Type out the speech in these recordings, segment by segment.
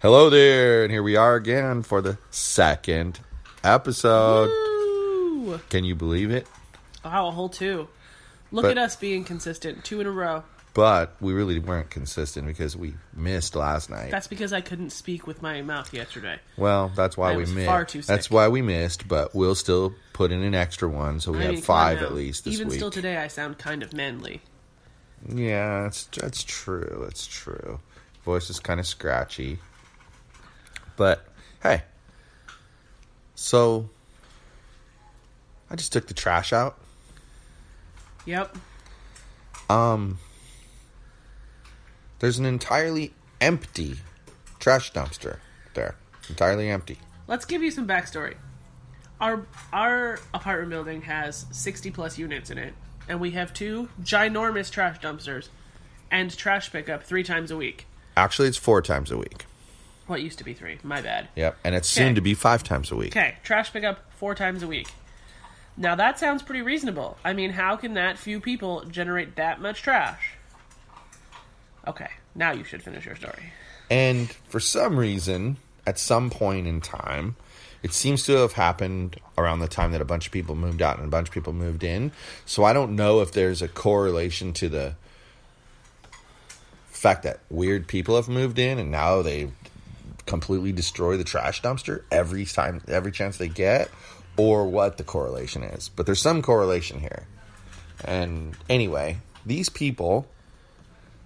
Hello there, and here we are again for the second episode. Woo! Can you believe it? Wow, a whole two. Look But- at us being consistent. Two in a row. But we really weren't consistent because we missed last night. That's because I couldn't speak with my mouth yesterday. well, that's why I we was missed. far too That's why we missed, but we'll still put in an extra one, so we I have mean, five at least this Even week. still today, I sound kind of manly. Yeah, that's that's true. That's true. Voice is kind of scratchy. But hey. So I just took the trash out. Yep. Um There's an entirely empty trash dumpster there. Entirely empty. Let's give you some backstory. Our our apartment building has 60 plus units in it, and we have two ginormous trash dumpsters and trash pickup three times a week. Actually, it's four times a week. What used to be three? My bad. Yep, and it's soon Okay. to be five times a week. Okay, trash pickup four times a week. Now that sounds pretty reasonable. I mean, how can that few people generate that much trash? Okay, now you should finish your story. And for some reason, at some point in time, it seems to have happened around the time that a bunch of people moved out and a bunch of people moved in. So I don't know if there's a correlation to the fact that weird people have moved in and now they completely destroy the trash dumpster every time every chance they get or what the correlation is. But there's some correlation here. And anyway, these people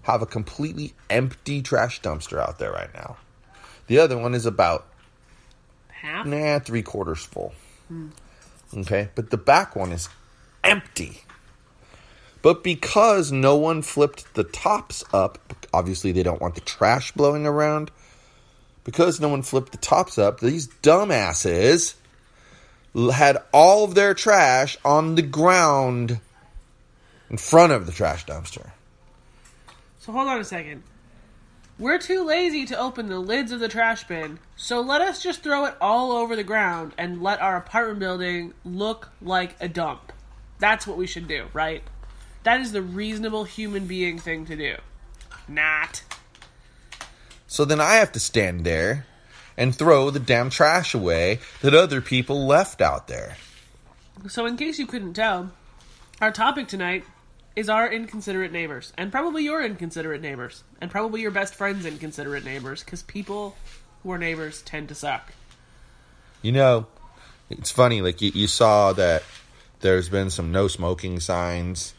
have a completely empty trash dumpster out there right now. The other one is about Half? nah three quarters full. Hmm. Okay, but the back one is empty. But because no one flipped the tops up, obviously they don't want the trash blowing around. Because no one flipped the tops up, these dumbasses had all of their trash on the ground in front of the trash dumpster. So hold on a second. We're too lazy to open the lids of the trash bin, so let us just throw it all over the ground and let our apartment building look like a dump. That's what we should do, right? That is the reasonable human being thing to do. Not. So then I have to stand there and throw the damn trash away that other people left out there. So, in case you couldn't tell, our topic tonight is our inconsiderate neighbors, and probably your inconsiderate neighbors, and probably your best friend's inconsiderate neighbors, because people who are neighbors tend to suck. You know, it's funny, like you, you saw that there's been some no smoking signs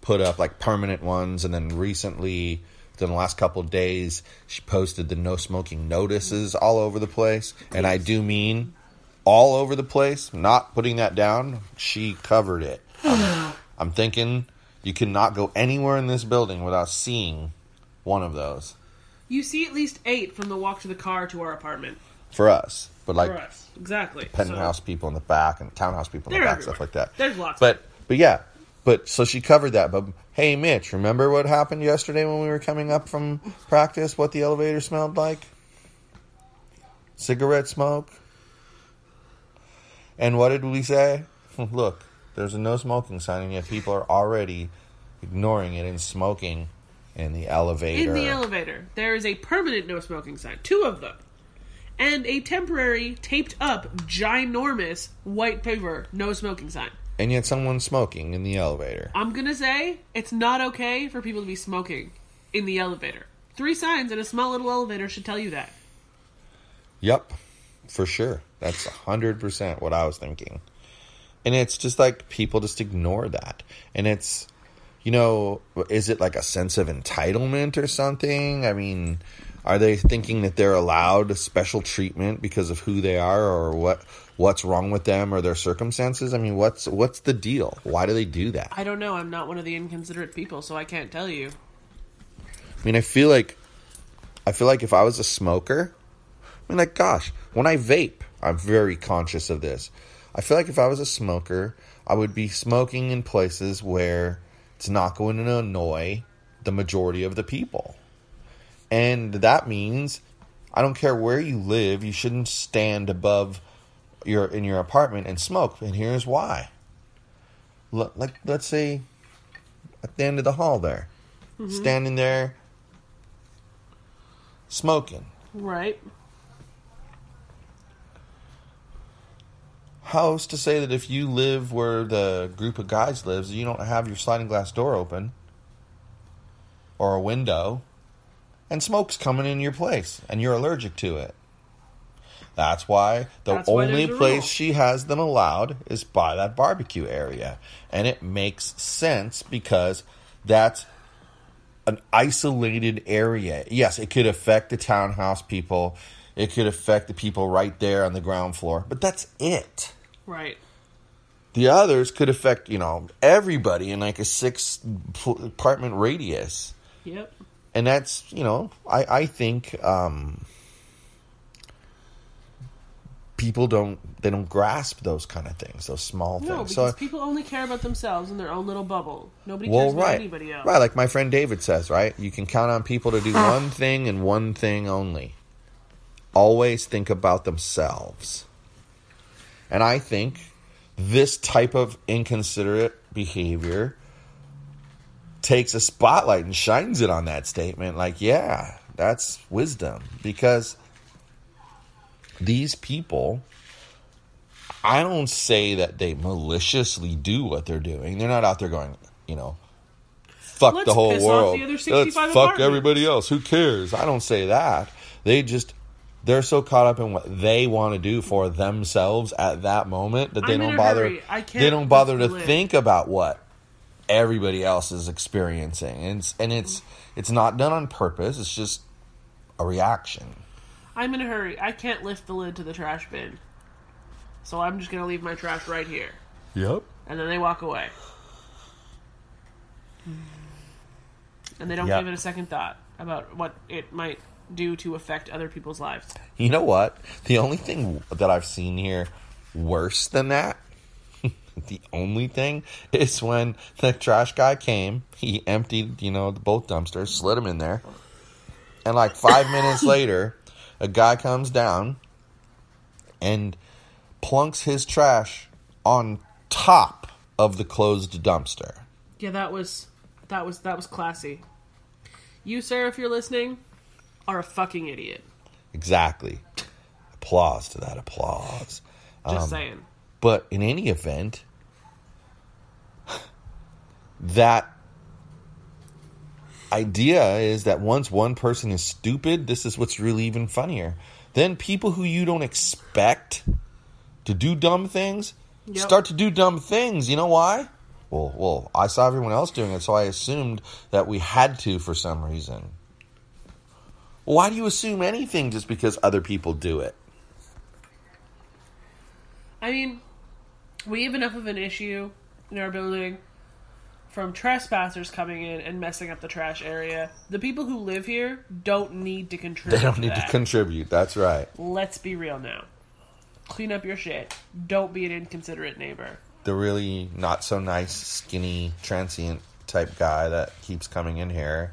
put up, like permanent ones, and then recently, within the last couple of days, she posted the no smoking notices all over the place. And I do mean all over the place, not putting that down. She covered it. I'm, I'm thinking you cannot go anywhere in this building without seeing one of those You see at least eight from the walk to the car to our apartment. for us. But like For us. Exactly. penthouse So, people in the back and townhouse people in the back, stuff like that. There's lots of But but yeah, but so she covered that. But hey, Mitch, remember what happened yesterday when we were coming up from practice? What the elevator smelled like? Cigarette smoke. And what did we say? Look, there's a no smoking sign, and yet people are already ignoring it and smoking in the elevator. in the elevator, there is a permanent no smoking sign, two of them, and a temporary taped up ginormous white paper no smoking sign. And yet someone's smoking in the elevator. I'm gonna say it's not okay for people to be smoking in the elevator. Three signs in a small little elevator should tell you that. Yep, for sure. That's 100% what I was thinking. And it's just like people just ignore that. And it's, you know, is it like a sense of entitlement or something? I mean, are they thinking that they're allowed special treatment because of who they are or what what's wrong with them or their circumstances? I mean, what's what's the deal? Why do they do that? I don't know. I'm not one of the inconsiderate people, so I can't tell you. I mean, I feel like I feel like if I was a smoker, I mean, like, gosh, when I vape, I'm very conscious of this. I feel like if I was a smoker, I would be smoking in places where it's not going to annoy the majority of the people. And that means I don't care where you live, you shouldn't stand above your in your apartment and smoke. And here's why. L- like let's say at the end of the hall there, mm-hmm. standing there smoking. Right. How's to say that if you live where the group of guys lives, you don't have your sliding glass door open or a window and smoke's coming in your place and you're allergic to it. That's why the That's only a place she has them allowed is by that barbecue area. And it makes sense because that's an isolated area. Yes, it could affect the townhouse people. It could affect the people right there on the ground floor, but that's it. Right. The others could affect, you know, everybody in like a six apartment radius. Yep. And that's, you know, I, I think um, people don't, they don't grasp those kind of things, those small No, things. because So, people only care about themselves in their own little bubble. Nobody well, cares about anybody else. Right, like my friend David says, right? You can count on people to do one thing and one thing only. Always think about themselves. And I think this type of inconsiderate behavior takes a spotlight and shines it on that statement. Like, yeah, that's wisdom. Because these people, I don't say that they maliciously do what they're doing. They're not out there going, you know, fuck Let's the whole world. the Let's 65 fuck everybody else. Who cares? I don't say that. They just they're so caught up in what they want to do for themselves at that moment that they I'm don't bother. I can't they don't bother to live. think about what everybody else is experiencing. And it's, and it's it's not done on purpose. It's just a reaction. I'm in a hurry. I can't lift the lid to the trash bin. So I'm just going to leave my trash right here. Yep. And then they walk away. And they don't Yeah. give it a second thought about what it might do to affect other people's lives. You know what? The only thing that I've seen here worse than that, the only thing is when the trash guy came, he emptied, you know, both dumpsters, slid them in there, and like five minutes later, a guy comes down and plunks his trash on top of the closed dumpster. Yeah, that was that was that was classy. You, sir, if you're listening, are a fucking idiot. Exactly. Applause to that applause. Just Um, saying. But in any event, that idea is that once one person is stupid, this is what's really even funnier. Then people who you don't expect to do dumb things Yep. start to do dumb things. You know why? Well, well, I saw everyone else doing it, so I assumed that we had to for some reason. Why do you assume anything just because other people do it? I mean, we have enough of an issue in our building from trespassers coming in and messing up the trash area. The people who live here don't need to contribute. They don't need to that. contribute. That's right. Let's be real now. Clean up your shit. Don't be an inconsiderate neighbor. the really not so nice, skinny, transient type guy that keeps coming in here.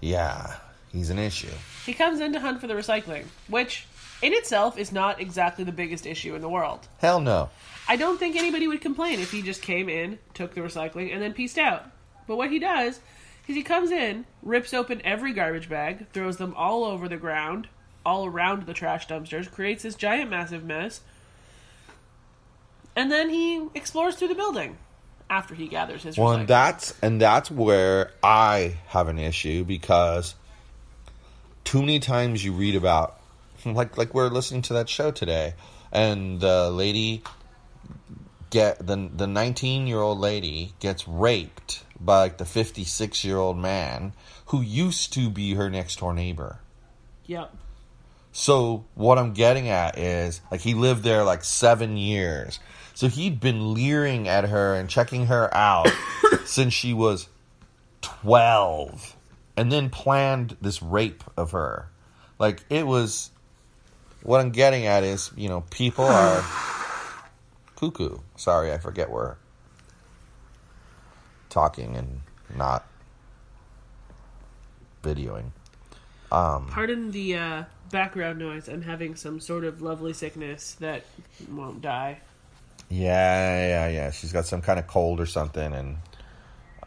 Yeah, he's an issue. He comes in to hunt for the recycling, which in itself is not exactly the biggest issue in the world. Hell no. I don't think anybody would complain if he just came in, took the recycling, and then pieced out. But what he does is he comes in, rips open every garbage bag, throws them all over the ground, all around the trash dumpsters, creates this giant, massive mess, and then he explores through the building after he gathers his Well, recycling. and that's and that's where I have an issue because too many times you read about like like we're listening to that show today, and the lady get the the nineteen year old lady gets raped by like the fifty six year old man who used to be her next door neighbor. Yep. So what I'm getting at is like he lived there like seven years. So he'd been leering at her and checking her out since she was twelve. and then planned this rape of her. Like it was. What I'm getting at is, you know, people are cuckoo. Sorry, I forget we're talking and not videoing. Pardon the uh, background noise. I'm having some sort of lovely sickness that won't die. Yeah, yeah, yeah. She's got some kind of cold or something, and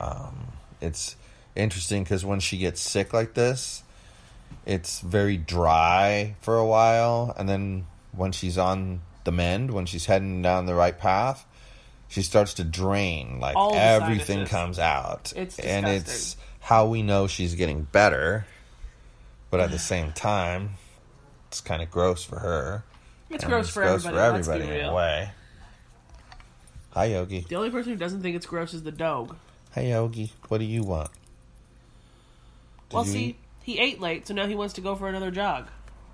um, it's interesting because when she gets sick like this, it's very dry for a while, and then when she's on the mend, when she's heading down the right path, she starts to drain. Like All everything comes out, It's and it's how we know she's getting better. But at the same time, it's kind of gross for her. It's and gross it's for gross everybody. for everybody in a way. Hi, Yogi. The only person who doesn't think it's gross is the dog. Hey Yogi, what do you want? Did well, you see, eat? He ate late, so now he wants to go for another jog.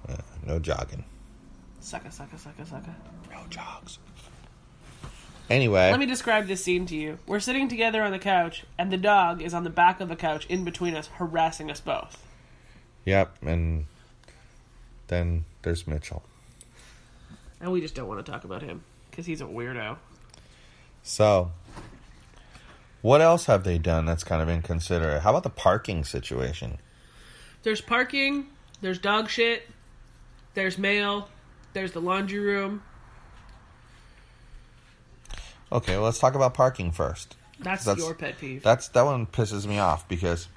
Uh, no jogging. Sucka, sucka, sucka, sucka. No jogs. Anyway, Let me describe this scene to you. We're sitting together on the couch, and the dog is on the back of the couch in between us, harassing us both. yep, and then there's Mitchell. And we just don't want to talk about him because he's a weirdo. So, what else have they done that's kind of inconsiderate? How about the parking situation? There's parking, there's dog shit, there's mail, there's the laundry room. Okay, well, let's talk about parking first. That's, That's- your pet peeve. That's that one pisses me off because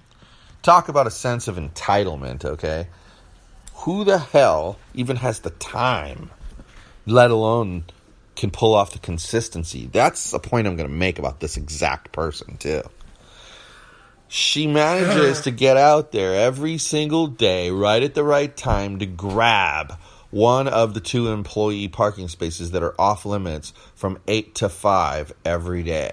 talk about a sense of entitlement, okay? Who the hell even has the time, let alone can pull off the consistency? That's a point I'm going to make about this exact person too. She manages to get out there every single day right at the right time to grab one of the two employee parking spaces that are off limits from 8 to 5 every day.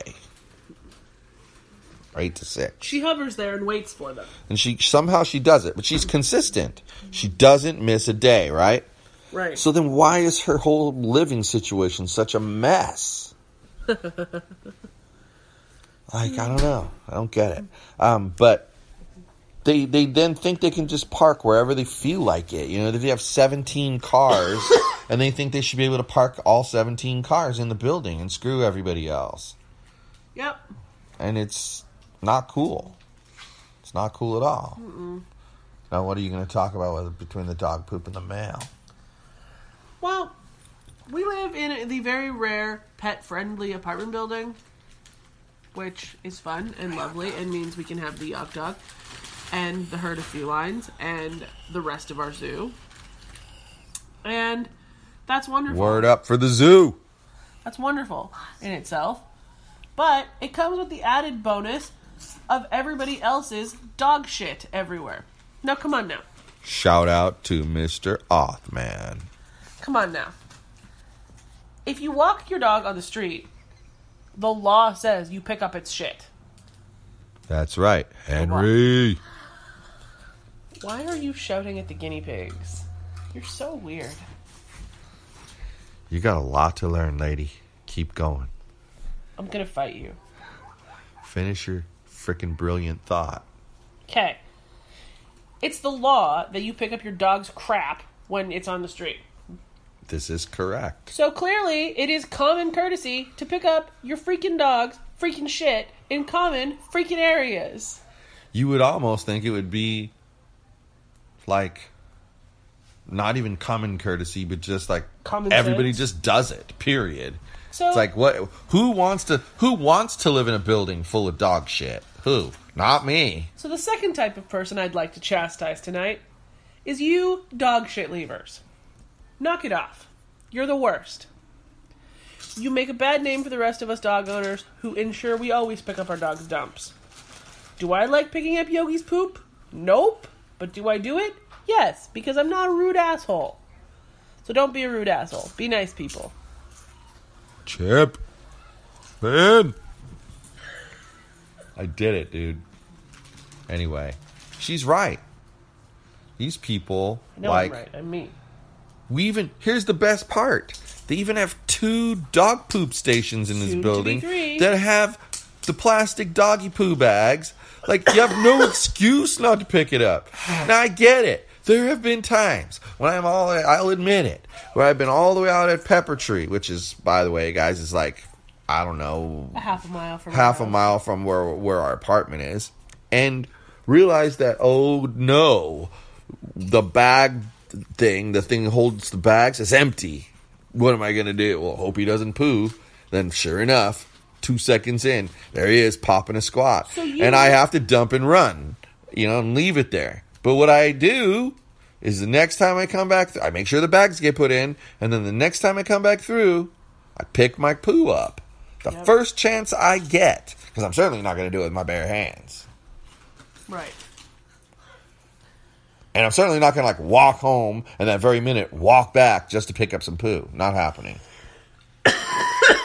Or 8 to 6 she hovers there and waits for them. and she somehow she does it, but she's consistent. She doesn't miss a day, right? Right. So then why is her whole living situation such a mess? like I don't know. I don't get it. Um, but they they then think they can just park wherever they feel like it. You know, if they have 17 cars and they think they should be able to park all 17 cars in the building and screw everybody else. yep. And it's not cool. It's not cool at all. Now, what are you going to talk about with, between the dog poop and the mail? Well, we live in the very rare pet friendly apartment building, which is fun and lovely and means we can have the Yog Dog and the herd of felines and the rest of our zoo. And that's wonderful. Word up for the zoo. That's wonderful in itself. But it comes with the added bonus of everybody else's dog shit everywhere. Now, come on now. Shout out to Mr. Othman. Come on now. If you walk your dog on the street, the law says you pick up its shit. That's right, Henry. Why are you shouting at the guinea pigs? You're so weird. You got a lot to learn, lady. Keep going. I'm gonna fight you. Finish your freaking brilliant thought. Okay. It's the law that you pick up your dog's crap when it's on the street. This is correct. So clearly, it is common courtesy to pick up your freaking dog's freaking shit in common freaking areas. You would almost think it would be like not even common courtesy, but just like Common everybody sense. just does it. Period. So It's like what? Who wants to? Who wants to live in a building full of dog shit? Who? Not me. So the second type of person I'd like to chastise tonight is you dog shit leavers. Knock it off. You're the worst. You make a bad name for the rest of us dog owners who ensure we always pick up our dog's dumps. Do I like picking up Yogi's poop? Nope. But do I do it? Yes, because I'm not a rude asshole. So don't be a rude asshole. Be nice people. Chip. Man. I did it, dude. Anyway, she's right. These people No, like I'm right. I'm me. We even here's the best part. They even have two dog poop stations in this Soon building that have the plastic doggy poo bags Like you have no excuse not to pick it up. Now I get it. There have been times when I'm all I'll admit it, where I've been all the way out at Pepper Tree, which is by the way, guys, is like I don't know, A half a mile from half a mile from where where our apartment is, and realize that oh no, the bag thing, the thing holds the bags, is empty. What am I gonna do? Well, hope he doesn't poo. Then sure enough, two seconds in, there he is popping a squat, So you- and I have to dump and run, you know, and leave it there. But what I do is the next time I come back, th- I make sure the bags get put in, and then the next time I come back through, I pick my poo up the Yep. first chance I get, because I'm certainly not going to do it with my bare hands, Right. And I'm certainly not going to like walk home and that very minute walk back just to pick up some poo. Not happening. I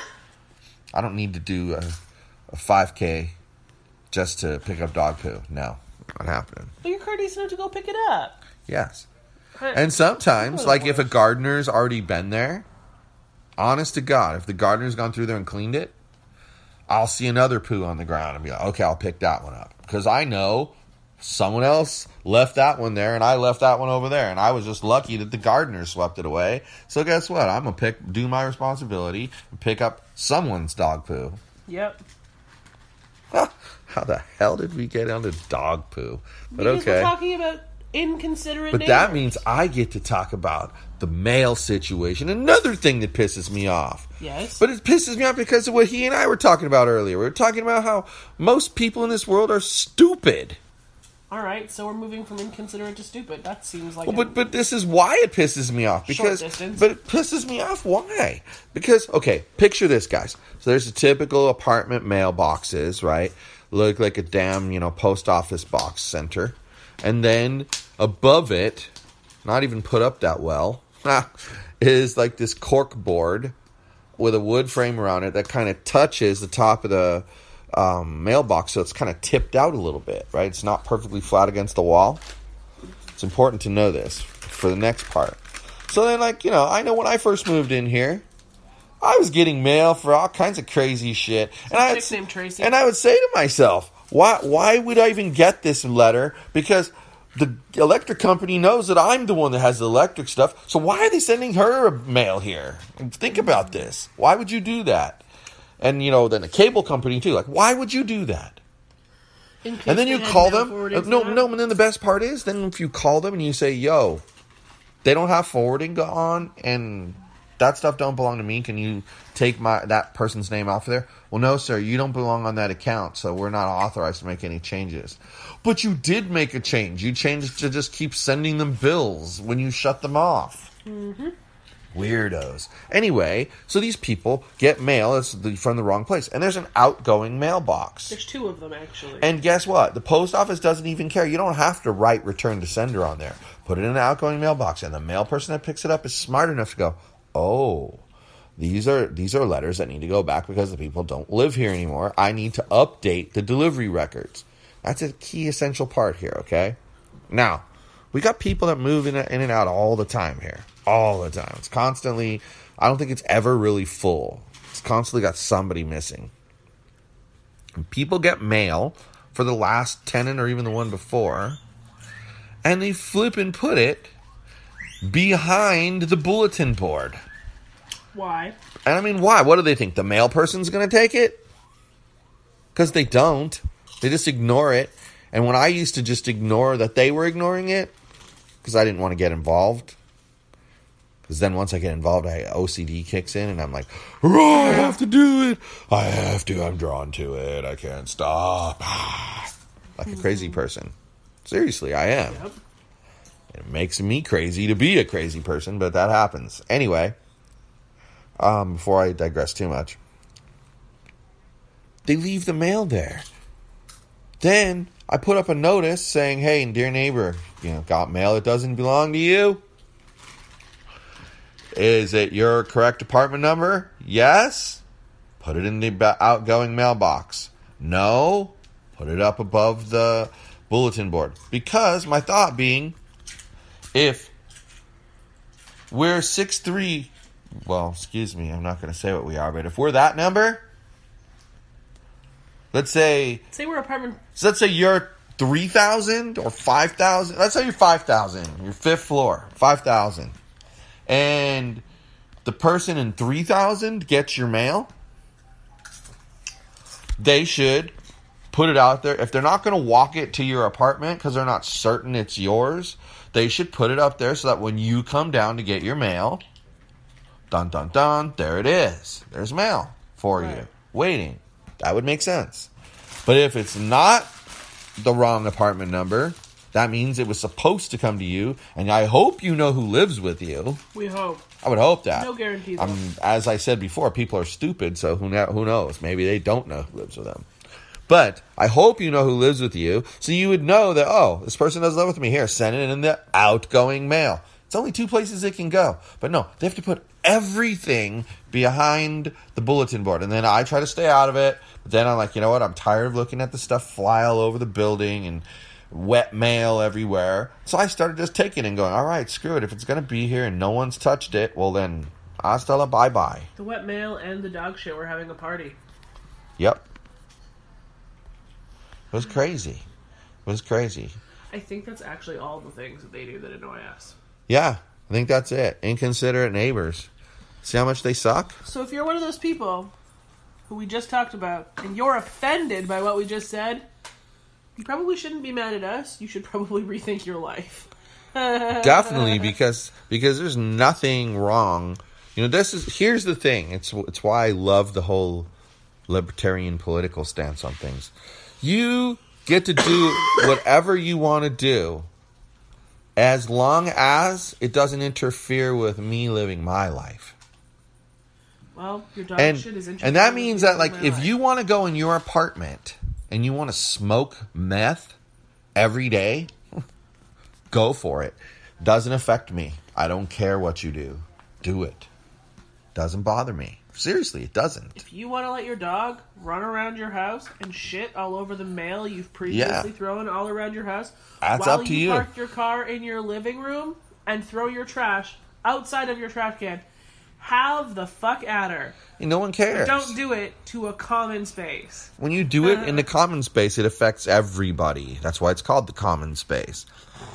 don't need to do a, a 5K just to pick up dog poo. No, not happening. But you're courteous enough to go pick it up. Yes. Huh. And sometimes, like if a gardener's already been there, honest to God, if the gardener's gone through there and cleaned it, I'll see another poo on the ground and be like, okay, I'll pick that one up. Because I know someone else left that one there and I left that one over there. And I was just lucky that the gardener swept it away. So guess what? I'm to pick, do my responsibility and pick up someone's dog poo. Yep. How the hell did we get onto dog poo? But Because okay. we're talking about inconsiderate But that means I get to talk about the mail situation. Another thing that pisses me off. Yes. But it pisses me off because of what he and I were talking about earlier. We were talking about how most people in this world are stupid. All right, so we're moving from inconsiderate to stupid. That seems like Well, but but this is why it pisses me off because but it pisses me off why? Because okay picture this guys. So there's the typical apartment mailboxes right? Look like a damn you know post office box center. And then above it not even put up that well is like this cork board with a wood frame around it that kind of touches the top of the um, mailbox so it's kind of tipped out a little bit right it's not perfectly flat against the wall it's important to know this for the next part. So then, like, you know, I know when I first moved in here, I was getting mail for all kinds of crazy shit. And I, named Tracy. and I would say to myself, why, why would I even get this letter? Because the electric company knows that I'm the one that has the electric stuff. So why are they sending her a mail here? Think about this. Why would you do that? And, you know, then the cable company, too. Like, why would you do that? And then you call them. uh, No, no. And then the best part is, then if you call them and you say, "Yo, they don't have forwarding on, and that stuff don't belong to me. Can you take my that person's name off of there?" Well, no, sir. You don't belong on that account, so we're not authorized to make any changes. But you did make a change. You changed to just keep sending them bills when you shut them off. Weirdos. Anyway, so these people get mail that's the- from the wrong place, and there's an outgoing mailbox. There's two of them actually. And guess what? The post office doesn't even care. You don't have to write return to sender on there. Put it in an outgoing mailbox, and the mail person that picks it up is smart enough to go, "Oh, these are these are letters that need to go back because the people don't live here anymore. I need to update the delivery records." That's a key essential part here. Okay, now we got people that move in, in and out all the time here, all the time. It's constantly. I don't think it's ever really full. It's constantly got somebody missing people get mail for the last tenant or even the one before, and they flip and put it behind the bulletin board. Why? And I mean, why? What do they think? The mail person's going to take it? Because they don't. They just ignore it. And when I used to just ignore that they were ignoring it, because I didn't want to get involved. Because then once I get involved, I OCD kicks in, and I'm like, "Oh, I have to do it. I have to. I'm drawn to it. I can't stop. like a crazy person. Seriously, I am. Yep. It makes me crazy to be a crazy person, but that happens. Anyway, um, before I digress too much, they leave the mail there. Then I put up a notice saying, "Hey, dear neighbor, you know, got mail that doesn't belong to you. Is it your correct apartment number? Yes. Put it in the outgoing mailbox. No. Put it up above the bulletin board. Because my thought being, if we're six three, well, excuse me, I'm not going to say what we are, but if we're that number, let's say Say we're apartment. so let's say you're 3000 or 5000 let's say you're 5000 your fifth floor 5000 and the person in 3000 gets your mail they should put it out there. If they're not going to walk it to your apartment because they're not certain it's yours they should put it up there so that when you come down to get your mail dun dun dun there it is. There's mail for you waiting that would make sense but if it's not the wrong apartment number. That means it was supposed to come to you, and I hope you know who lives with you. We hope. I would hope that. No guarantees. Um, as I said before, people are stupid, so who who knows? Maybe they don't know who lives with them. But I hope you know who lives with you, so you would know that oh, this person does live with me. Here, send it in the outgoing mail. It's only two places it can go. But no, they have to put everything behind the bulletin board, and then I try to stay out of it. But then I'm like, you know what? I'm tired of looking at the stuff fly all over the building and wet mail everywhere. So I started just taking and going, all right, screw it. If it's going to be here and no one's touched it, well then, hasta la bye bye. the wet mail and the dog shit were having a party. Yep. It was crazy. It was crazy. I think that's actually all the things that they do that annoy us. Yeah, I think that's it. Inconsiderate neighbors. See how much they suck? So if you're one of those people who we just talked about and you're offended by what we just said, you probably shouldn't be mad at us. You should probably rethink your life. Definitely because because there's nothing wrong. You know, this is here's the thing. It's it's why I love the whole libertarian political stance on things. You get to do whatever you want to do as long as it doesn't interfere with me living my life. Well, your dog and shit is interesting. and that means that like if you want to go in your apartment and you want to smoke meth every day go for it. Doesn't affect me. I don't care what you do. Do it. Doesn't bother me. Seriously it doesn't. If you want to let your dog run around your house and shit all over the mail you've previously Yeah. thrown all around your house, That's while up to you you. park your car in your living room and throw your trash outside of your trash can, have the fuck at her. no one cares. Don't do it to a common space. when you do it in the uh-huh. common space it affects everybody. That's why it's called the common space.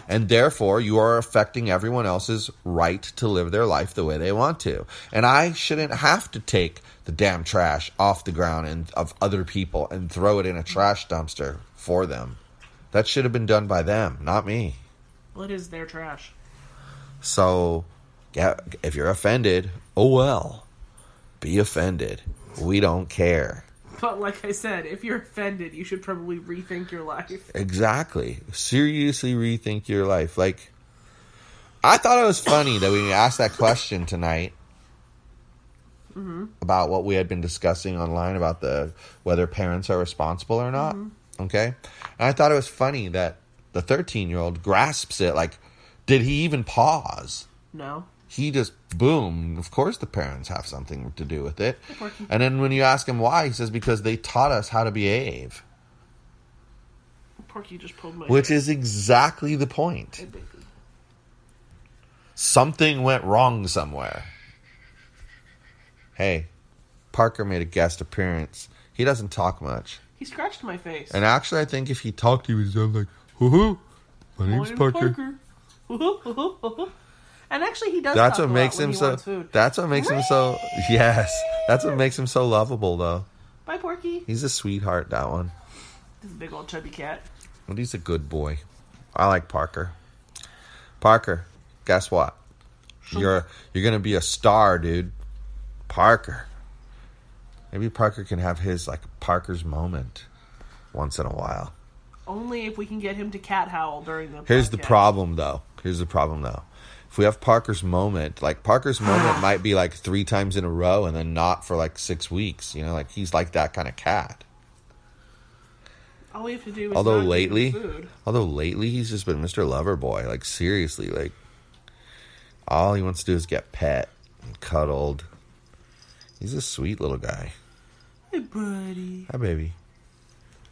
And therefore you are affecting everyone else's right to live their life the way they want to. And i shouldn't have to take the damn trash off the ground and of other people and throw it in a trash dumpster for them. That should have been done by them not me. Well, it is their trash. so yeah if you're offended oh well be offended we don't care But like I said, if you're offended, you should probably rethink your life. Exactly. Seriously rethink your life. Like, I thought it was funny that we asked that question tonight mm-hmm. about what we had been discussing online about the whether parents are responsible or not. Mm-hmm. Okay, and I thought it was funny that the thirteen-year-old grasps it. Like, did he even pause? No. He just boom. Of course, the parents have something to do with it. And then when you ask him why, he says because they taught us how to behave, Porky just pulled my which is exactly the point. something went wrong somewhere. Hey, Parker made a guest appearance. He doesn't talk much. He scratched my face. And actually, I think if he talked, he would sound like, hoo hoo, my name's name's Parker. And actually, he does. That's what makes him so. That's what makes him so. Yes, that's what makes him so lovable, though. Bye, Porky. He's a sweetheart, that one. This big old chubby cat. But he's a good boy. I like Parker. Parker, guess what? You're you're gonna be a star, dude. Parker. Maybe Parker can have his like Parker's moment once in a while. Only if we can get him to cat howl during the. Here's the problem though. Here's the problem though. If we have Parker's moment, like Parker's moment might be like three times in a row and then not for like six weeks. You know, like he's like that kind of cat. All we have to do is. Although not give him lately, food. although lately he's just been Mr. Loverboy. Like seriously, like all he wants to do is get pet and cuddled. He's a sweet little guy. Hey, buddy. Hi, baby.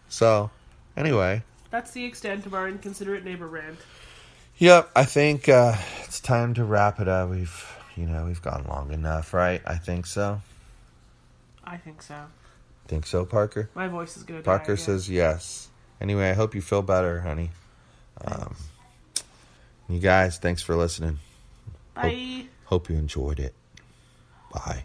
So, anyway, That's the extent of our inconsiderate neighbor rant. Yep. I think uh, it's time to wrap it up. We've, you know, we've gone long enough, right? I think so. I think so. Think so, Parker? My voice is die Parker says yes. Anyway, I hope you feel better, honey. Um, you guys, thanks for listening. Bye. Hope you enjoyed it. Bye.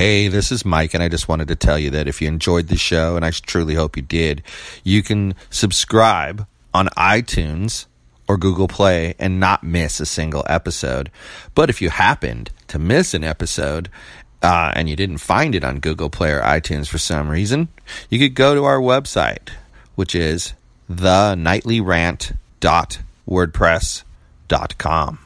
Hey, this is Mike, and I just wanted to tell you that if you enjoyed the show, and I truly hope you did, you can subscribe on iTunes or Google Play and not miss a single episode. But if you happened to miss an episode uh, and you didn't find it on Google Play or iTunes for some reason, you could go to our website, which is thenightlyrant.wordpress.com.